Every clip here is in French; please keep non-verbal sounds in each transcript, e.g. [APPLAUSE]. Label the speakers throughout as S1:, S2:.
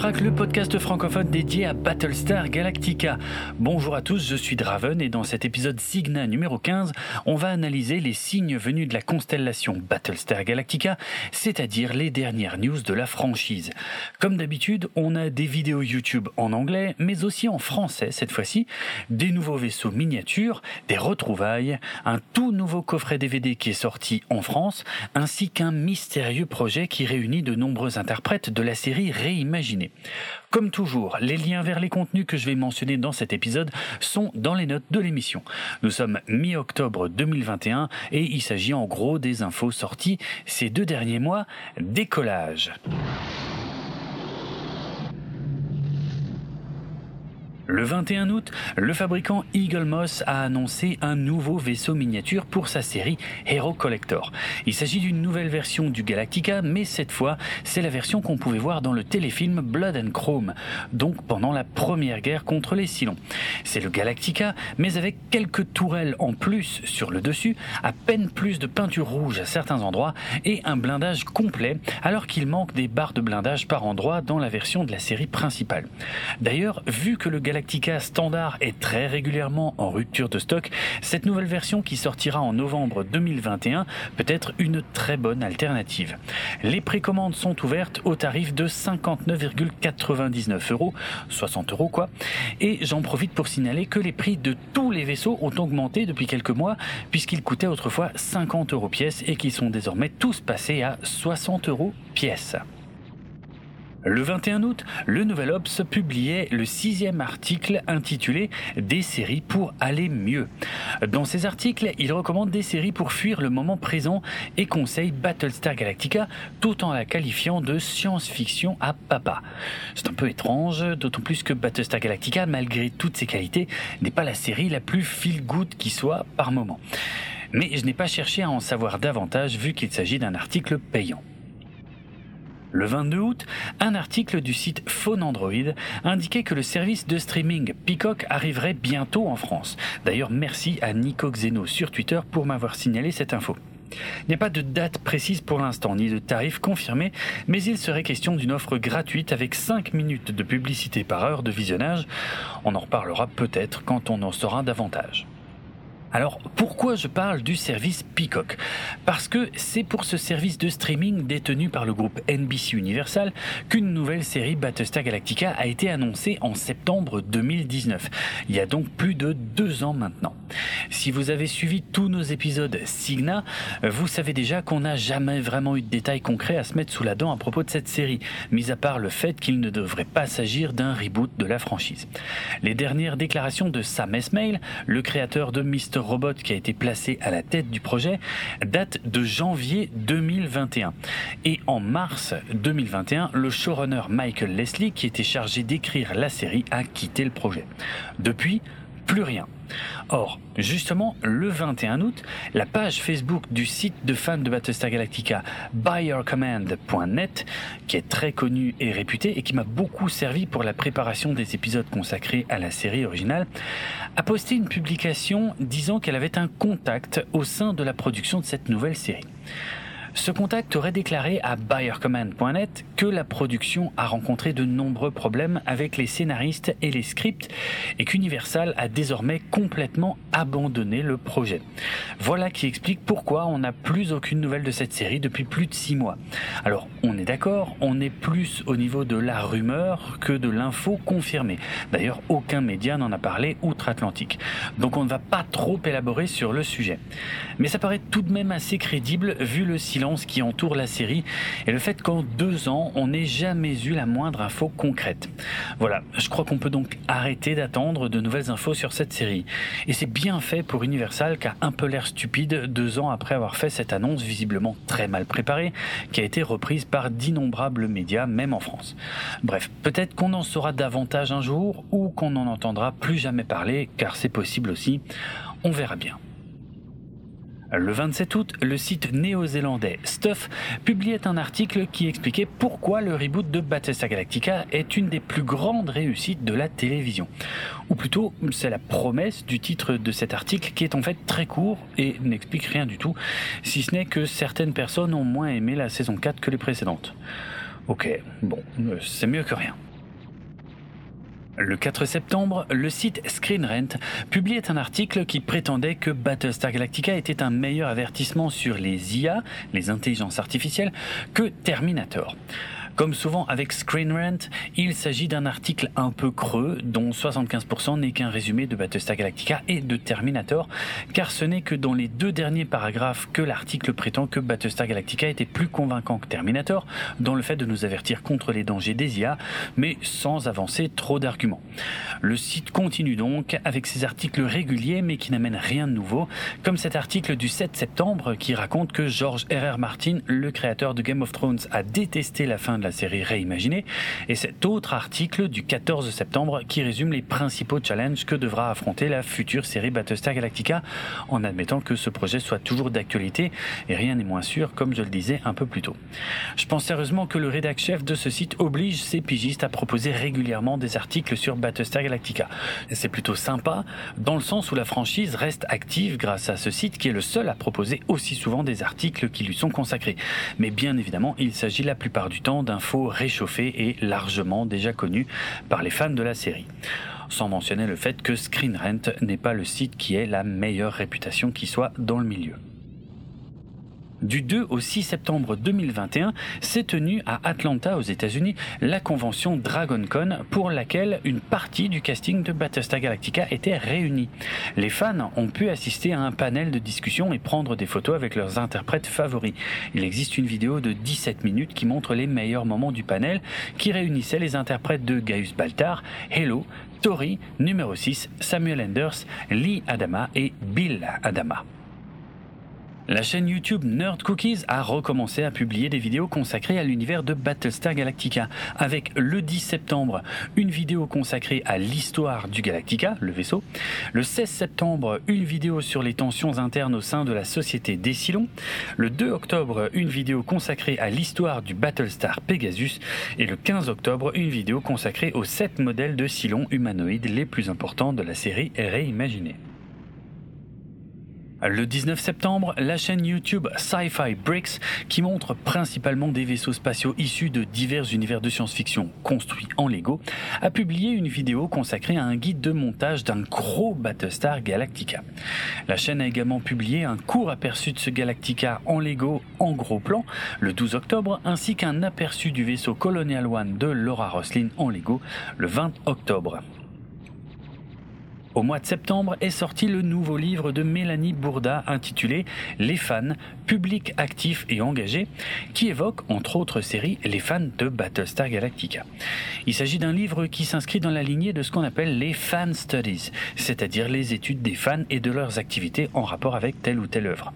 S1: Frac, le podcast francophone dédié à Battlestar Galactica. Bonjour à tous, je suis Draven et dans cet épisode Signa numéro 15, on va analyser les signes venus de la constellation Battlestar Galactica, c'est-à-dire les dernières news de la franchise. Comme d'habitude, on a des vidéos YouTube en anglais, mais aussi en français cette fois-ci, des nouveaux vaisseaux miniatures, des retrouvailles, un tout nouveau coffret DVD qui est sorti en France, ainsi qu'un mystérieux projet qui réunit de nombreux interprètes de la série réimaginée comme toujours, les liens vers les contenus que je vais mentionner dans cet épisode sont dans les notes de l'émission. Nous sommes mi-octobre 2021 et il s'agit en gros des infos sorties ces deux derniers mois. Décollage. Le 21 août, le fabricant Eagle Moss a annoncé un nouveau vaisseau miniature pour sa série Hero Collector. Il s'agit d'une nouvelle version du Galactica, mais cette fois, c'est la version qu'on pouvait voir dans le téléfilm Blood and Chrome, donc pendant la première guerre contre les Cylons. C'est le Galactica, mais avec quelques tourelles en plus sur le dessus, à peine plus de peinture rouge à certains endroits et un blindage complet, alors qu'il manque des barres de blindage par endroit dans la version de la série principale. D'ailleurs, vu que le Galactica Galactica standard est très régulièrement en rupture de stock, cette nouvelle version qui sortira en novembre 2021 peut être une très bonne alternative. Les précommandes sont ouvertes au tarif de 59,99 euros, 60 euros quoi, et j'en profite pour signaler que les prix de tous les vaisseaux ont augmenté depuis quelques mois puisqu'ils coûtaient autrefois 50 euros pièce et qu'ils sont désormais tous passés à 60 euros pièce. Le 21 août, le Nouvel Obs publiait le sixième article intitulé Des séries pour aller mieux. Dans ces articles, il recommande des séries pour fuir le moment présent et conseille Battlestar Galactica tout en la qualifiant de science-fiction à papa. C'est un peu étrange, d'autant plus que Battlestar Galactica, malgré toutes ses qualités, n'est pas la série la plus feel-good qui soit par moment. Mais je n'ai pas cherché à en savoir davantage vu qu'il s'agit d'un article payant. Le 22 août, un article du site Phone Android indiquait que le service de streaming Peacock arriverait bientôt en France. D'ailleurs, merci à Nico Xeno sur Twitter pour m'avoir signalé cette info. Il n'y a pas de date précise pour l'instant, ni de tarif confirmé, mais il serait question d'une offre gratuite avec 5 minutes de publicité par heure de visionnage. On en reparlera peut-être quand on en saura davantage. Alors pourquoi je parle du service Peacock? Parce que c'est pour ce service de streaming détenu par le groupe NBC Universal qu'une nouvelle série Battlestar Galactica a été annoncée en septembre 2019. Il y a donc plus de deux ans maintenant. Si vous avez suivi tous nos épisodes Signa, vous savez déjà qu'on n'a jamais vraiment eu de détails concrets à se mettre sous la dent à propos de cette série, mis à part le fait qu'il ne devrait pas s'agir d'un reboot de la franchise. Les dernières déclarations de Sam Esmail, le créateur de Mr. Robot qui a été placé à la tête du projet date de janvier 2021. Et en mars 2021, le showrunner Michael Leslie, qui était chargé d'écrire la série, a quitté le projet. Depuis, plus rien. Or, justement, le 21 août, la page Facebook du site de fans de Battlestar Galactica, buyercommand.net, qui est très connu et réputé et qui m'a beaucoup servi pour la préparation des épisodes consacrés à la série originale, a posté une publication disant qu'elle avait un contact au sein de la production de cette nouvelle série. Ce contact aurait déclaré à buyercommand.net que la production a rencontré de nombreux problèmes avec les scénaristes et les scripts et qu'Universal a désormais complètement abandonné le projet. Voilà qui explique pourquoi on n'a plus aucune nouvelle de cette série depuis plus de six mois. Alors, on est d'accord, on est plus au niveau de la rumeur que de l'info confirmée. D'ailleurs, aucun média n'en a parlé outre-Atlantique. Donc on ne va pas trop élaborer sur le sujet. Mais ça paraît tout de même assez crédible vu le silence qui entoure la série et le fait qu'en deux ans, on n'ait jamais eu la moindre info concrète. Voilà, je crois qu'on peut donc arrêter d'attendre de nouvelles infos sur cette série. Et c'est bien fait pour Universal qui a un peu l'air stupide deux ans après avoir fait cette annonce visiblement très mal préparée, qui a été reprise par d'innombrables médias, même en France. Bref, peut-être qu'on en saura davantage un jour ou qu'on n'en entendra plus jamais parler, car c'est possible aussi. On verra bien. Le 27 août, le site néo-zélandais Stuff publiait un article qui expliquait pourquoi le reboot de Battlestar Galactica est une des plus grandes réussites de la télévision. Ou plutôt, c'est la promesse du titre de cet article qui est en fait très court et n'explique rien du tout, si ce n'est que certaines personnes ont moins aimé la saison 4 que les précédentes. Ok, bon, euh, c'est mieux que rien. Le 4 septembre, le site Screen Rant publiait un article qui prétendait que Battlestar Galactica était un meilleur avertissement sur les IA, les intelligences artificielles, que Terminator. Comme souvent avec Screen Rant, il s'agit d'un article un peu creux dont 75% n'est qu'un résumé de Battlestar Galactica et de Terminator, car ce n'est que dans les deux derniers paragraphes que l'article prétend que Battlestar Galactica était plus convaincant que Terminator dans le fait de nous avertir contre les dangers des IA, mais sans avancer trop d'arguments. Le site continue donc avec ses articles réguliers mais qui n'amènent rien de nouveau, comme cet article du 7 septembre qui raconte que George R.R. Martin, le créateur de Game of Thrones, a détesté la fin de la série réimaginée, et cet autre article du 14 septembre qui résume les principaux challenges que devra affronter la future série Battlestar Galactica, en admettant que ce projet soit toujours d'actualité, et rien n'est moins sûr, comme je le disais un peu plus tôt. Je pense sérieusement que le rédac chef de ce site oblige ses pigistes à proposer régulièrement des articles sur Battlestar Galactica. C'est plutôt sympa, dans le sens où la franchise reste active grâce à ce site qui est le seul à proposer aussi souvent des articles qui lui sont consacrés. Mais bien évidemment, il s'agit la plupart du temps d'infos réchauffées et largement déjà connues par les fans de la série. Sans mentionner le fait que Screen Rant n'est pas le site qui ait la meilleure réputation qui soit dans le milieu. Du 2 au 6 septembre 2021 s'est tenue à Atlanta aux États-Unis la convention DragonCon pour laquelle une partie du casting de Battlestar Galactica était réunie. Les fans ont pu assister à un panel de discussion et prendre des photos avec leurs interprètes favoris. Il existe une vidéo de 17 minutes qui montre les meilleurs moments du panel qui réunissait les interprètes de Gaius Baltar, Hello, Tori, numéro 6, Samuel Enders, Lee Adama et Bill Adama. La chaîne YouTube Nerd Cookies a recommencé à publier des vidéos consacrées à l'univers de Battlestar Galactica, avec le 10 septembre une vidéo consacrée à l'histoire du Galactica, le vaisseau, le 16 septembre une vidéo sur les tensions internes au sein de la société des Cylons, le 2 octobre une vidéo consacrée à l'histoire du Battlestar Pegasus, et le 15 octobre une vidéo consacrée aux 7 modèles de Cylons humanoïdes les plus importants de la série réimaginée. Le 19 septembre, la chaîne YouTube Sci-Fi Bricks, qui montre principalement des vaisseaux spatiaux issus de divers univers de science-fiction construits en Lego, a publié une vidéo consacrée à un guide de montage d'un gros Battlestar Galactica. La chaîne a également publié un court aperçu de ce Galactica en Lego en gros plan le 12 octobre, ainsi qu'un aperçu du vaisseau Colonial One de Laura Roslin en Lego le 20 octobre. Au mois de septembre est sorti le nouveau livre de Mélanie Bourda intitulé Les fans, public actif et engagé, qui évoque, entre autres séries, les fans de Battlestar Galactica. Il s'agit d'un livre qui s'inscrit dans la lignée de ce qu'on appelle les fan studies, c'est-à-dire les études des fans et de leurs activités en rapport avec telle ou telle œuvre.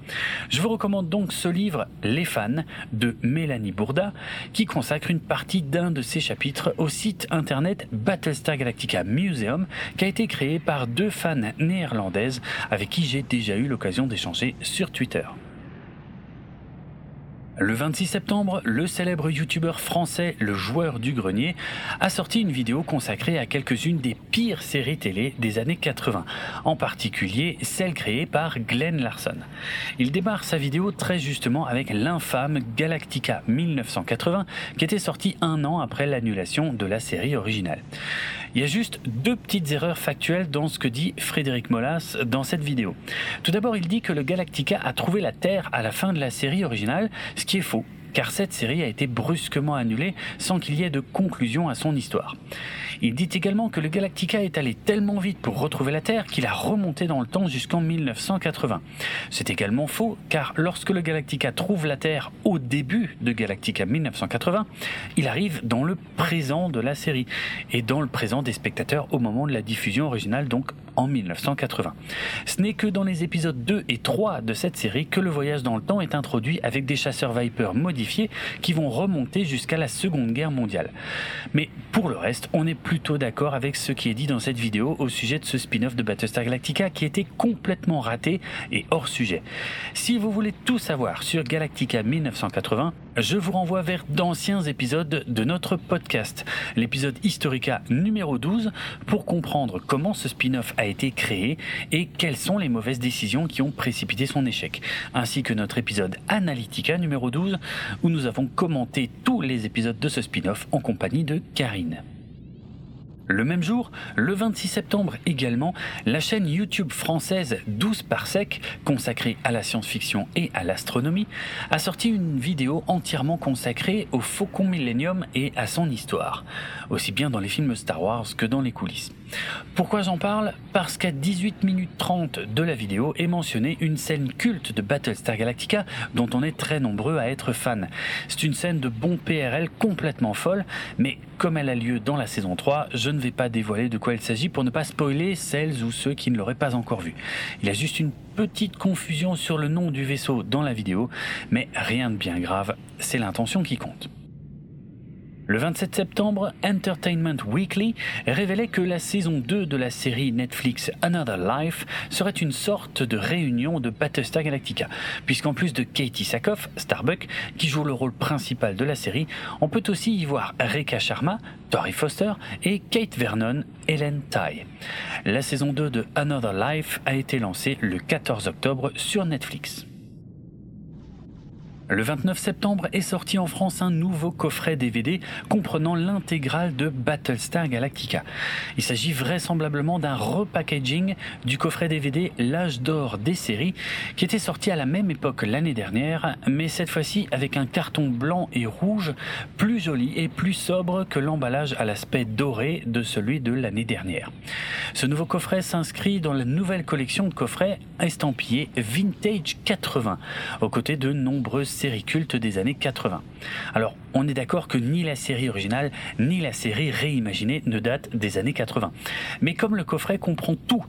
S1: Je vous recommande donc ce livre Les fans de Mélanie Bourda, qui consacre une partie d'un de ses chapitres au site internet Battlestar Galactica Museum, qui a été créé par deux fans néerlandaises avec qui j'ai déjà eu l'occasion d'échanger sur Twitter. Le 26 septembre, le célèbre youtubeur français Le Joueur du Grenier a sorti une vidéo consacrée à quelques-unes des pires séries télé des années 80, en particulier celle créée par Glenn Larson. Il démarre sa vidéo très justement avec l'infâme Galactica 1980 qui était sorti un an après l'annulation de la série originale. Il y a juste deux petites erreurs factuelles dans ce que dit Frédéric Molas dans cette vidéo. Tout d'abord, il dit que le Galactica a trouvé la Terre à la fin de la série originale, qui est faux car cette série a été brusquement annulée sans qu'il y ait de conclusion à son histoire. Il dit également que le Galactica est allé tellement vite pour retrouver la Terre qu'il a remonté dans le temps jusqu'en 1980. C'est également faux, car lorsque le Galactica trouve la Terre au début de Galactica 1980, il arrive dans le présent de la série, et dans le présent des spectateurs au moment de la diffusion originale, donc en 1980. Ce n'est que dans les épisodes 2 et 3 de cette série que le voyage dans le temps est introduit avec des chasseurs Viper modifiés qui vont remonter jusqu'à la Seconde Guerre mondiale. Mais pour le reste, on est plutôt d'accord avec ce qui est dit dans cette vidéo au sujet de ce spin-off de Battlestar Galactica qui était complètement raté et hors sujet. Si vous voulez tout savoir sur Galactica 1980, je vous renvoie vers d'anciens épisodes de notre podcast, l'épisode Historica numéro 12, pour comprendre comment ce spin-off a été créé et quelles sont les mauvaises décisions qui ont précipité son échec, ainsi que notre épisode Analytica numéro 12, où nous avons commenté tous les épisodes de ce spin-off en compagnie de Karine. Le même jour, le 26 septembre également, la chaîne YouTube française 12 par sec, consacrée à la science-fiction et à l'astronomie, a sorti une vidéo entièrement consacrée au Faucon Millennium et à son histoire, aussi bien dans les films Star Wars que dans les coulisses. Pourquoi j'en parle Parce qu'à 18 minutes 30 de la vidéo est mentionnée une scène culte de Battlestar Galactica dont on est très nombreux à être fans. C'est une scène de bon PRL complètement folle, mais comme elle a lieu dans la saison 3, je ne vais pas dévoiler de quoi il s'agit pour ne pas spoiler celles ou ceux qui ne l'auraient pas encore vu. Il y a juste une petite confusion sur le nom du vaisseau dans la vidéo, mais rien de bien grave, c'est l'intention qui compte. Le 27 septembre, Entertainment Weekly révélait que la saison 2 de la série Netflix Another Life serait une sorte de réunion de Battlestar Galactica, puisqu'en plus de Katie Sackhoff, Starbuck, qui joue le rôle principal de la série, on peut aussi y voir Rekha Sharma, Tori Foster et Kate Vernon, Ellen Tai. La saison 2 de Another Life a été lancée le 14 octobre sur Netflix. Le 29 septembre est sorti en France un nouveau coffret DVD comprenant l'intégrale de Battlestar Galactica. Il s'agit vraisemblablement d'un repackaging du coffret DVD L'âge d'or des séries qui était sorti à la même époque l'année dernière, mais cette fois-ci avec un carton blanc et rouge plus joli et plus sobre que l'emballage à l'aspect doré de celui de l'année dernière. Ce nouveau coffret s'inscrit dans la nouvelle collection de coffrets estampillés Vintage 80, aux côtés de nombreuses série culte des années 80. Alors, on est d'accord que ni la série originale, ni la série réimaginée ne datent des années 80. Mais comme le coffret comprend tout,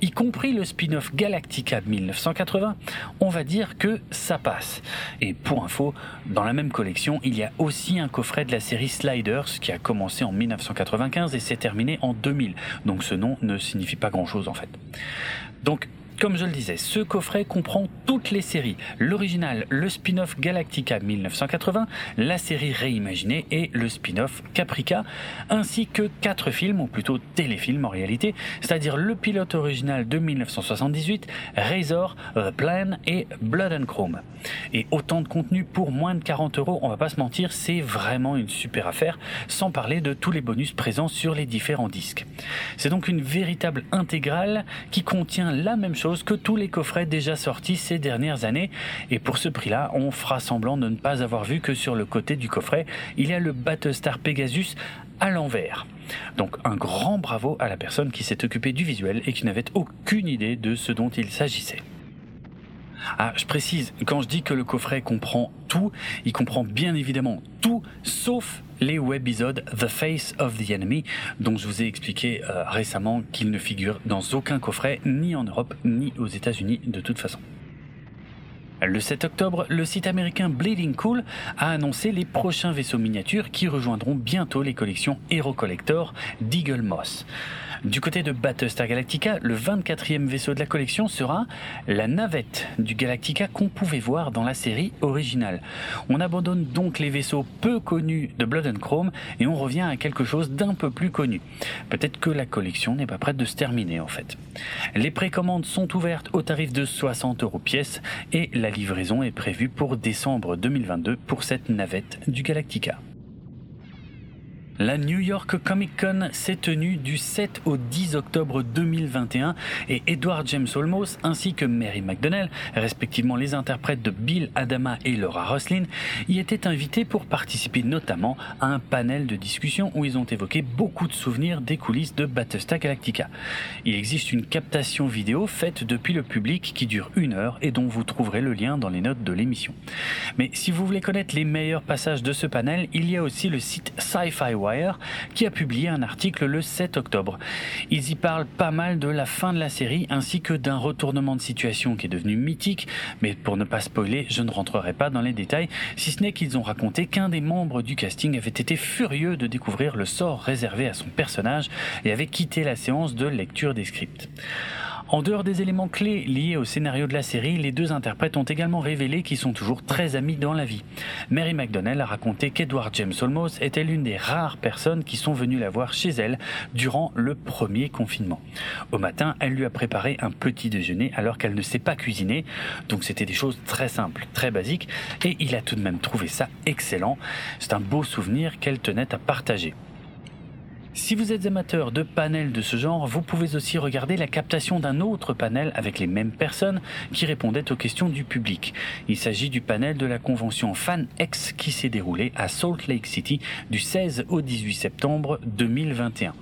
S1: y compris le spin-off Galactica 1980, on va dire que ça passe. Et pour info, dans la même collection, il y a aussi un coffret de la série Sliders qui a commencé en 1995 et s'est terminé en 2000. Donc ce nom ne signifie pas grand-chose en fait. Donc comme je le disais, ce coffret comprend toutes les séries, l'original, le spin-off Galactica 1980, la série réimaginée et le spin-off Caprica, ainsi que quatre films, ou plutôt téléfilms en réalité, c'est-à-dire le pilote original de 1978, Razor, The Plan et Blood and Chrome. Et autant de contenu pour moins de 40 euros, on va pas se mentir, c'est vraiment une super affaire, sans parler de tous les bonus présents sur les différents disques. C'est donc une véritable intégrale qui contient la même que tous les coffrets déjà sortis ces dernières années. Et pour ce prix-là, on fera semblant de ne pas avoir vu que sur le côté du coffret, il y a le Battlestar Pegasus à l'envers. Donc un grand bravo à la personne qui s'est occupée du visuel et qui n'avait aucune idée de ce dont il s'agissait. Ah, je précise, quand je dis que le coffret comprend tout, il comprend bien évidemment tout, sauf les webisodes The Face of the Enemy, dont je vous ai expliqué euh, récemment qu'ils ne figurent dans aucun coffret, ni en Europe, ni aux États-Unis de toute façon. Le 7 octobre, le site américain Bleeding Cool a annoncé les prochains vaisseaux miniatures qui rejoindront bientôt les collections Hero Collector d'Eagle Moss. Du côté de Battlestar Galactica, le 24e vaisseau de la collection sera la navette du Galactica qu'on pouvait voir dans la série originale. On abandonne donc les vaisseaux peu connus de Blood and Chrome et on revient à quelque chose d'un peu plus connu. Peut-être que la collection n'est pas prête de se terminer en fait. Les précommandes sont ouvertes au tarif de 60 euros pièce et la livraison est prévue pour décembre 2022 pour cette navette du Galactica. La New York Comic Con s'est tenue du 7 au 10 octobre 2021 et Edward James Olmos ainsi que Mary McDonnell, respectivement les interprètes de Bill Adama et Laura Roslin, y étaient invités pour participer notamment à un panel de discussion où ils ont évoqué beaucoup de souvenirs des coulisses de Battlestar Galactica. Il existe une captation vidéo faite depuis le public qui dure une heure et dont vous trouverez le lien dans les notes de l'émission. Mais si vous voulez connaître les meilleurs passages de ce panel, il y a aussi le site Sci-Fi qui a publié un article le 7 octobre. Ils y parlent pas mal de la fin de la série ainsi que d'un retournement de situation qui est devenu mythique, mais pour ne pas spoiler, je ne rentrerai pas dans les détails, si ce n'est qu'ils ont raconté qu'un des membres du casting avait été furieux de découvrir le sort réservé à son personnage et avait quitté la séance de lecture des scripts. En dehors des éléments clés liés au scénario de la série, les deux interprètes ont également révélé qu'ils sont toujours très amis dans la vie. Mary McDonnell a raconté qu'Edward James Olmos était l'une des rares personnes qui sont venues la voir chez elle durant le premier confinement. Au matin, elle lui a préparé un petit déjeuner alors qu'elle ne sait pas cuisiner, donc c'était des choses très simples, très basiques, et il a tout de même trouvé ça excellent. C'est un beau souvenir qu'elle tenait à partager. Si vous êtes amateur de panels de ce genre, vous pouvez aussi regarder la captation d'un autre panel avec les mêmes personnes qui répondaient aux questions du public. Il s'agit du panel de la convention FanX qui s'est déroulé à Salt Lake City du 16 au 18 septembre 2021.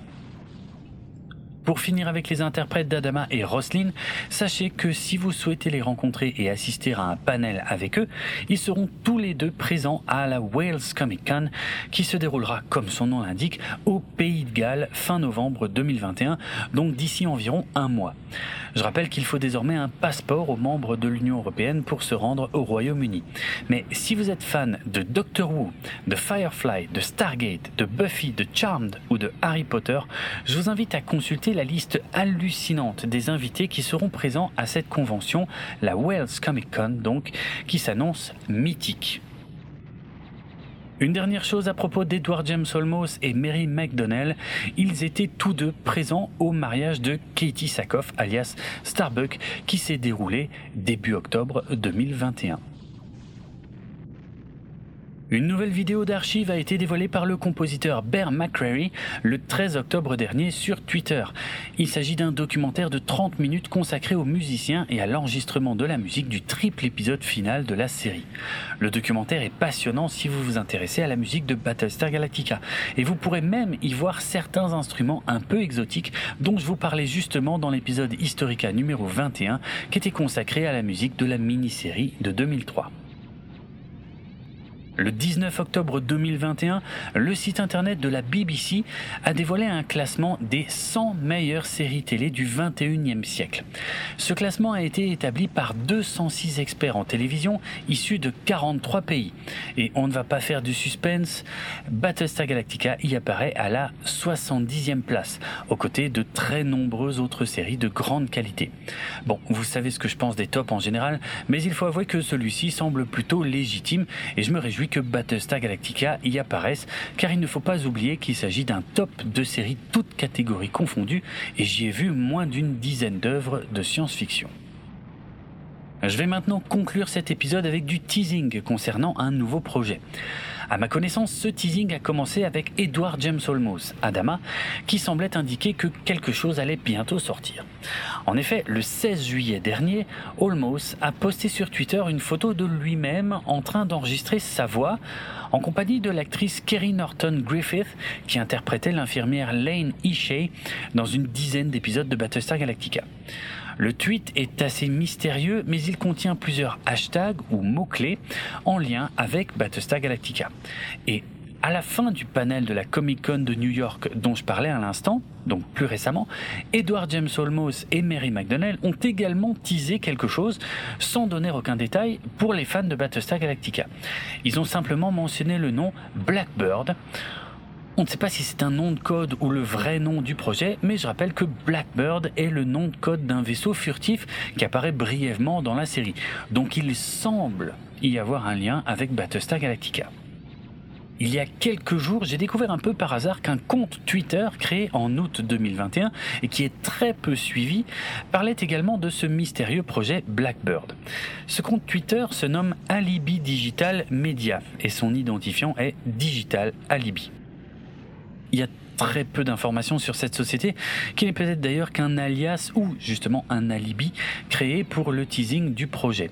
S1: Pour finir avec les interprètes d'Adama et Roslyn, sachez que si vous souhaitez les rencontrer et assister à un panel avec eux, ils seront tous les deux présents à la Wales Comic Con qui se déroulera, comme son nom l'indique, au Pays de Galles fin novembre 2021, donc d'ici environ un mois. Je rappelle qu'il faut désormais un passeport aux membres de l'Union européenne pour se rendre au Royaume-Uni. Mais si vous êtes fan de Doctor Who, de Firefly, de Stargate, de Buffy, de Charmed ou de Harry Potter, je vous invite à consulter liste hallucinante des invités qui seront présents à cette convention, la Wales Comic Con donc, qui s'annonce mythique. Une dernière chose à propos d'Edward James Olmos et Mary McDonnell, ils étaient tous deux présents au mariage de Katie Sackhoff alias Starbuck qui s'est déroulé début octobre 2021. Une nouvelle vidéo d'archives a été dévoilée par le compositeur Bear McCreary le 13 octobre dernier sur Twitter. Il s'agit d'un documentaire de 30 minutes consacré aux musiciens et à l'enregistrement de la musique du triple épisode final de la série. Le documentaire est passionnant si vous vous intéressez à la musique de Battlestar Galactica et vous pourrez même y voir certains instruments un peu exotiques dont je vous parlais justement dans l'épisode Historica numéro 21 qui était consacré à la musique de la mini-série de 2003. Le 19 octobre 2021, le site internet de la BBC a dévoilé un classement des 100 meilleures séries télé du 21e siècle. Ce classement a été établi par 206 experts en télévision issus de 43 pays. Et on ne va pas faire du suspense, Battlestar Galactica y apparaît à la 70e place, aux côtés de très nombreuses autres séries de grande qualité. Bon, vous savez ce que je pense des tops en général, mais il faut avouer que celui-ci semble plutôt légitime et je me réjouis que Battlestar Galactica y apparaisse, car il ne faut pas oublier qu'il s'agit d'un top de série toutes catégories confondues, et j'y ai vu moins d'une dizaine d'œuvres de science-fiction. Je vais maintenant conclure cet épisode avec du teasing concernant un nouveau projet. À ma connaissance, ce teasing a commencé avec Edward James Olmos, Adama, qui semblait indiquer que quelque chose allait bientôt sortir. En effet, le 16 juillet dernier, Olmos a posté sur Twitter une photo de lui-même en train d'enregistrer sa voix en compagnie de l'actrice Kerry Norton Griffith qui interprétait l'infirmière Lane Ishey dans une dizaine d'épisodes de Battlestar Galactica. Le tweet est assez mystérieux, mais il contient plusieurs hashtags ou mots-clés en lien avec Battlestar Galactica. Et à la fin du panel de la Comic Con de New York dont je parlais à l'instant, donc plus récemment, Edward James Olmos et Mary McDonnell ont également teasé quelque chose sans donner aucun détail pour les fans de Battlestar Galactica. Ils ont simplement mentionné le nom Blackbird on ne sait pas si c'est un nom de code ou le vrai nom du projet, mais je rappelle que Blackbird est le nom de code d'un vaisseau furtif qui apparaît brièvement dans la série. Donc il semble y avoir un lien avec Battlestar Galactica. Il y a quelques jours, j'ai découvert un peu par hasard qu'un compte Twitter créé en août 2021 et qui est très peu suivi parlait également de ce mystérieux projet Blackbird. Ce compte Twitter se nomme Alibi Digital Media et son identifiant est Digital Alibi. Il y a très peu d'informations sur cette société, qui n'est peut-être d'ailleurs qu'un alias ou justement un alibi créé pour le teasing du projet.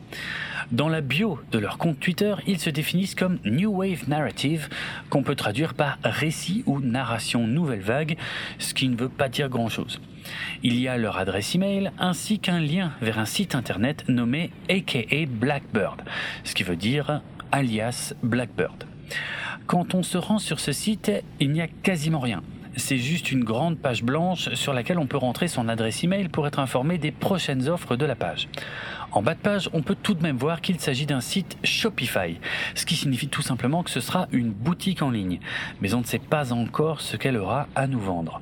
S1: Dans la bio de leur compte Twitter, ils se définissent comme New Wave Narrative, qu'on peut traduire par récit ou narration nouvelle vague, ce qui ne veut pas dire grand-chose. Il y a leur adresse email ainsi qu'un lien vers un site internet nommé aka Blackbird, ce qui veut dire alias Blackbird. Quand on se rend sur ce site, il n'y a quasiment rien. C'est juste une grande page blanche sur laquelle on peut rentrer son adresse email pour être informé des prochaines offres de la page. En bas de page, on peut tout de même voir qu'il s'agit d'un site Shopify, ce qui signifie tout simplement que ce sera une boutique en ligne, mais on ne sait pas encore ce qu'elle aura à nous vendre.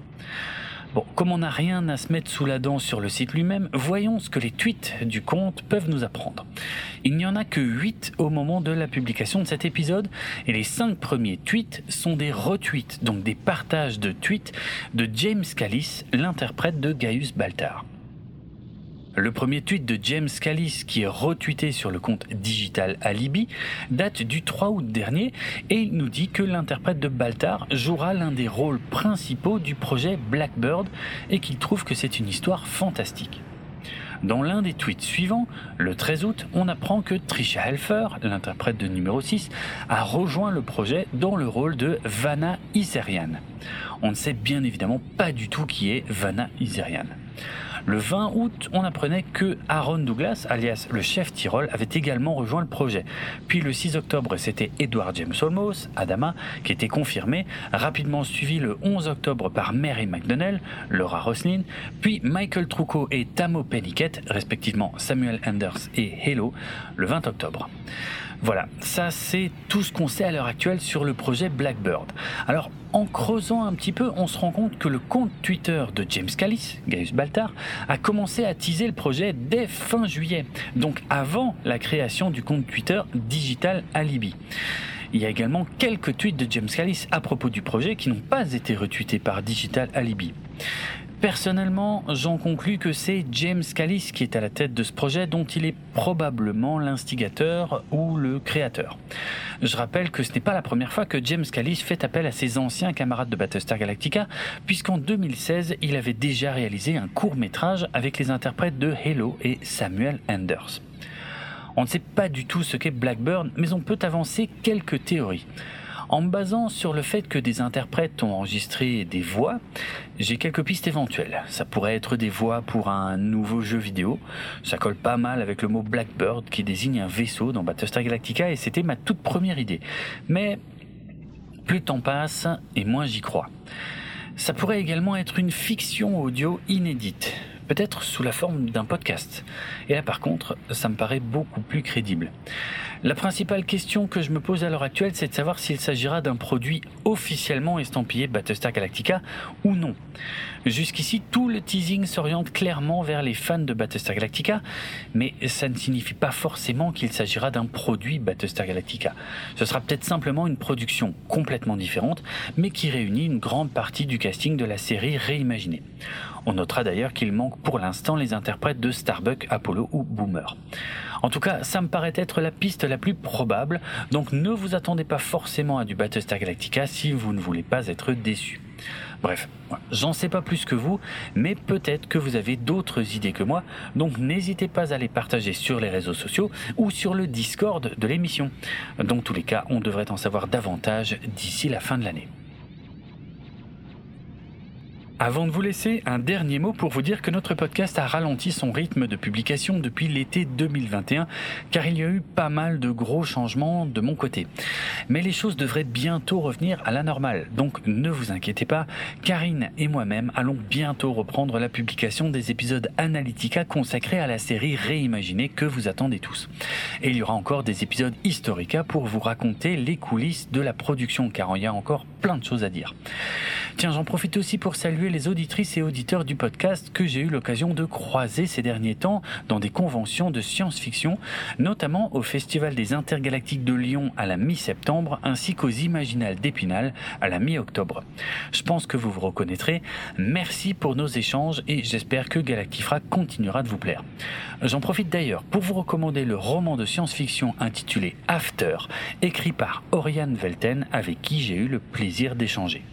S1: Bon, comme on n'a rien à se mettre sous la dent sur le site lui-même, voyons ce que les tweets du compte peuvent nous apprendre. Il n'y en a que 8 au moment de la publication de cet épisode, et les 5 premiers tweets sont des retweets, donc des partages de tweets de James Callis, l'interprète de Gaius Baltar. Le premier tweet de James Callis, qui est retweeté sur le compte Digital Alibi, date du 3 août dernier et il nous dit que l'interprète de Baltar jouera l'un des rôles principaux du projet Blackbird et qu'il trouve que c'est une histoire fantastique. Dans l'un des tweets suivants, le 13 août, on apprend que Trisha Helfer, l'interprète de numéro 6, a rejoint le projet dans le rôle de Vanna Iserian. On ne sait bien évidemment pas du tout qui est Vanna Iserian. Le 20 août, on apprenait que Aaron Douglas, alias le chef Tyrol, avait également rejoint le projet. Puis le 6 octobre, c'était Edward James Olmos, Adama, qui était confirmé, rapidement suivi le 11 octobre par Mary McDonnell, Laura Roslin, puis Michael Trucco et Tamo Penniket, respectivement Samuel Anders et Hello, le 20 octobre. Voilà, ça c'est tout ce qu'on sait à l'heure actuelle sur le projet Blackbird. Alors, en creusant un petit peu, on se rend compte que le compte Twitter de James Callis, Gaius Baltar, a commencé à teaser le projet dès fin juillet, donc avant la création du compte Twitter Digital Alibi. Il y a également quelques tweets de James Callis à propos du projet qui n'ont pas été retweetés par Digital Alibi. Personnellement, j'en conclus que c'est James Callis qui est à la tête de ce projet dont il est probablement l'instigateur ou le créateur. Je rappelle que ce n'est pas la première fois que James Callis fait appel à ses anciens camarades de Battlestar Galactica, puisqu'en 2016, il avait déjà réalisé un court métrage avec les interprètes de Halo et Samuel Anders. On ne sait pas du tout ce qu'est Blackburn, mais on peut avancer quelques théories. En me basant sur le fait que des interprètes ont enregistré des voix, j'ai quelques pistes éventuelles. Ça pourrait être des voix pour un nouveau jeu vidéo. Ça colle pas mal avec le mot Blackbird qui désigne un vaisseau dans Battlestar Galactica et c'était ma toute première idée. Mais plus le temps passe et moins j'y crois. Ça pourrait également être une fiction audio inédite peut-être sous la forme d'un podcast. Et là par contre, ça me paraît beaucoup plus crédible. La principale question que je me pose à l'heure actuelle, c'est de savoir s'il s'agira d'un produit officiellement estampillé Battlestar Galactica ou non. Jusqu'ici, tout le teasing s'oriente clairement vers les fans de Battlestar Galactica, mais ça ne signifie pas forcément qu'il s'agira d'un produit Battlestar Galactica. Ce sera peut-être simplement une production complètement différente, mais qui réunit une grande partie du casting de la série réimaginée. On notera d'ailleurs qu'il manque pour l'instant les interprètes de Starbuck, Apollo ou Boomer. En tout cas, ça me paraît être la piste la plus probable, donc ne vous attendez pas forcément à du Battlestar Galactica si vous ne voulez pas être déçu. Bref, j'en sais pas plus que vous, mais peut-être que vous avez d'autres idées que moi, donc n'hésitez pas à les partager sur les réseaux sociaux ou sur le Discord de l'émission. Dans tous les cas, on devrait en savoir davantage d'ici la fin de l'année. Avant de vous laisser, un dernier mot pour vous dire que notre podcast a ralenti son rythme de publication depuis l'été 2021, car il y a eu pas mal de gros changements de mon côté. Mais les choses devraient bientôt revenir à la normale, donc ne vous inquiétez pas, Karine et moi-même allons bientôt reprendre la publication des épisodes Analytica consacrés à la série réimaginée que vous attendez tous. Et il y aura encore des épisodes Historica pour vous raconter les coulisses de la production, car il y a encore plein de choses à dire. Tiens, j'en profite aussi pour saluer les auditrices et auditeurs du podcast que j'ai eu l'occasion de croiser ces derniers temps dans des conventions de science-fiction, notamment au Festival des Intergalactiques de Lyon à la mi-septembre ainsi qu'aux Imaginales d'Épinal à la mi-octobre. Je pense que vous vous reconnaîtrez. Merci pour nos échanges et j'espère que Galactifra continuera de vous plaire. J'en profite d'ailleurs pour vous recommander le roman de science-fiction intitulé After, écrit par Oriane Velten avec qui j'ai eu le plaisir d'échanger.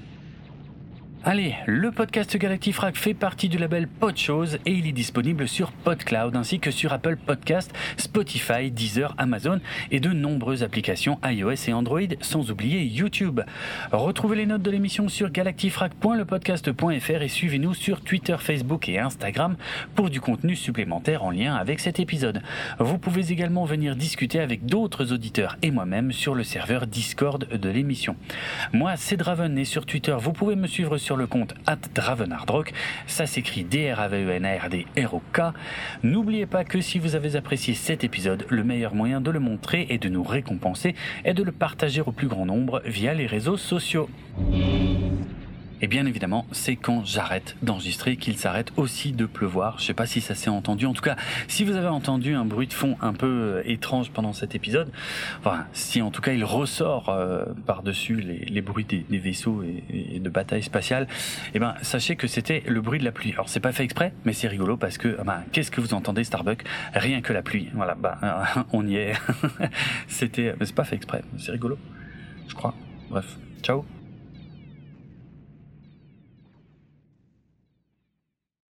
S1: Allez, le podcast Galactifrac fait partie du label Podchose et il est disponible sur PodCloud ainsi que sur Apple Podcast, Spotify, Deezer, Amazon et de nombreuses applications iOS et Android, sans oublier YouTube. Retrouvez les notes de l'émission sur galactifrac.lepodcast.fr et suivez-nous sur Twitter, Facebook et Instagram pour du contenu supplémentaire en lien avec cet épisode. Vous pouvez également venir discuter avec d'autres auditeurs et moi-même sur le serveur Discord de l'émission. Moi, c'est Draven et sur Twitter, vous pouvez me suivre sur le compte Dravenardrock. Ça s'écrit D-R-A-V-E-N-A-R-D-R-O-K. N'oubliez pas que si vous avez apprécié cet épisode, le meilleur moyen de le montrer et de nous récompenser est de le partager au plus grand nombre via les réseaux sociaux. Et bien évidemment, c'est quand j'arrête d'enregistrer qu'il s'arrête aussi de pleuvoir. Je sais pas si ça s'est entendu. En tout cas, si vous avez entendu un bruit de fond un peu euh, étrange pendant cet épisode, enfin, si en tout cas il ressort euh, par-dessus les, bruits des, vaisseaux et, de batailles spatiales, eh ben sachez que c'était le bruit de la pluie. Alors c'est pas fait exprès, mais c'est rigolo parce que ah ben, qu'est-ce que vous entendez Starbucks? Rien que la pluie. Voilà, bah [LAUGHS] on y est. [LAUGHS] c'était, c'est pas fait exprès. C'est rigolo, je crois. Bref, ciao.